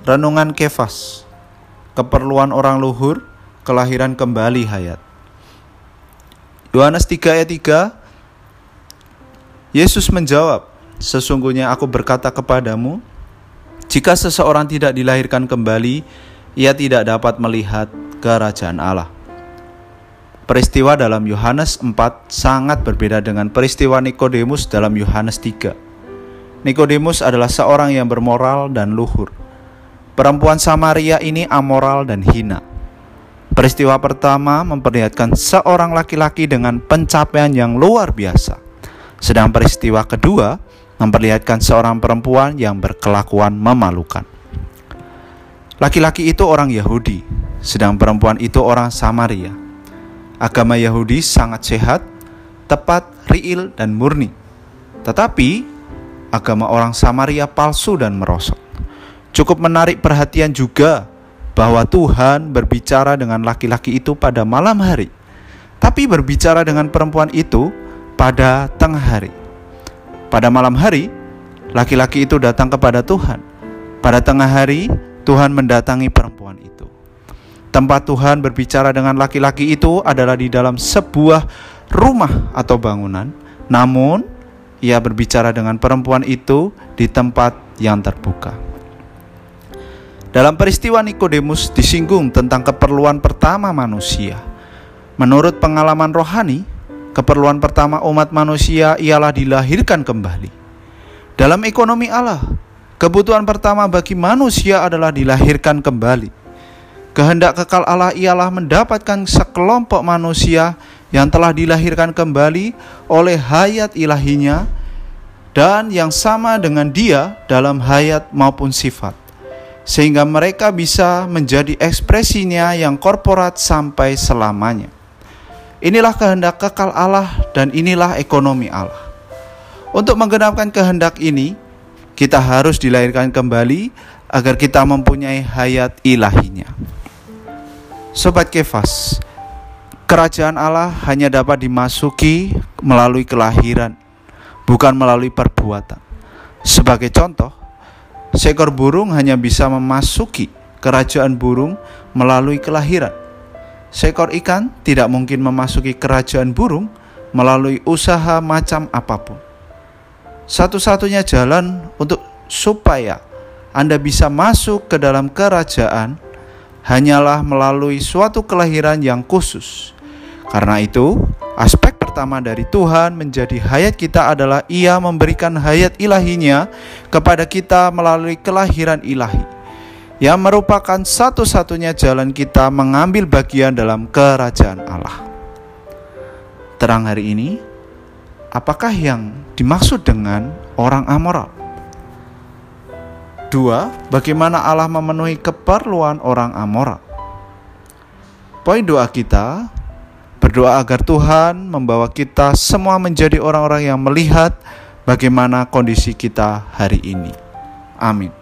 Renungan Kefas. Keperluan orang luhur Kelahiran kembali hayat. Yohanes 3 ayat 3 Yesus menjawab Sesungguhnya aku berkata kepadamu Jika seseorang tidak dilahirkan kembali Ia tidak dapat melihat kerajaan Allah. Peristiwa dalam Yohanes 4 sangat berbeda dengan peristiwa Nikodemus dalam Yohanes 3 Nikodemus adalah seorang yang bermoral dan luhur. Perempuan Samaria ini amoral dan hina. Peristiwa pertama memperlihatkan seorang laki-laki dengan pencapaian yang luar biasa. Sedang peristiwa kedua memperlihatkan seorang perempuan yang berkelakuan memalukan. Laki-laki itu orang Yahudi, sedang perempuan itu orang Samaria. Agama Yahudi sangat sehat, tepat, riil, dan murni. Tetapi agama orang Samaria palsu dan merosot. Cukup menarik perhatian juga bahwa Tuhan berbicara dengan laki-laki itu pada malam hari, tapi berbicara dengan perempuan itu pada tengah hari. Pada malam hari, laki-laki itu datang kepada Tuhan. Pada tengah hari, Tuhan mendatangi perempuan itu. Tempat Tuhan berbicara dengan laki-laki itu adalah di dalam sebuah rumah atau bangunan, namun ia berbicara dengan perempuan itu di tempat yang terbuka. Dalam peristiwa Nikodemus disinggung tentang keperluan pertama manusia. Menurut pengalaman rohani, keperluan pertama umat manusia ialah dilahirkan kembali. Dalam ekonomi Allah, kebutuhan pertama bagi manusia adalah dilahirkan kembali. Kehendak kekal Allah ialah mendapatkan sekelompok manusia yang telah dilahirkan kembali oleh hayat ilahinya dan yang sama dengan dia dalam hayat maupun sifat sehingga mereka bisa menjadi ekspresinya yang korporat sampai selamanya. Inilah kehendak kekal Allah dan inilah ekonomi Allah. Untuk menggenapkan kehendak ini, kita harus dilahirkan kembali agar kita mempunyai hayat ilahinya. Sobat Kefas, Kerajaan Allah hanya dapat dimasuki melalui kelahiran, bukan melalui perbuatan. Sebagai contoh, seekor burung hanya bisa memasuki kerajaan burung melalui kelahiran. Seekor ikan tidak mungkin memasuki kerajaan burung melalui usaha macam apa pun. Satu-satunya jalan untuk supaya Anda bisa masuk ke dalam kerajaan hanyalah melalui suatu kelahiran yang khusus karena itu, aspek pertama dari Tuhan menjadi hayat kita adalah Ia memberikan hayat ilahinya kepada kita melalui kelahiran ilahi, yang merupakan satu-satunya jalan kita mengambil bagian dalam kerajaan Allah. Terang hari ini, apakah yang dimaksud dengan orang amoral? Dua, bagaimana Allah memenuhi keperluan orang amoral? Poin doa kita Berdoa agar Tuhan membawa kita semua menjadi orang-orang yang melihat bagaimana kondisi kita hari ini. Amin.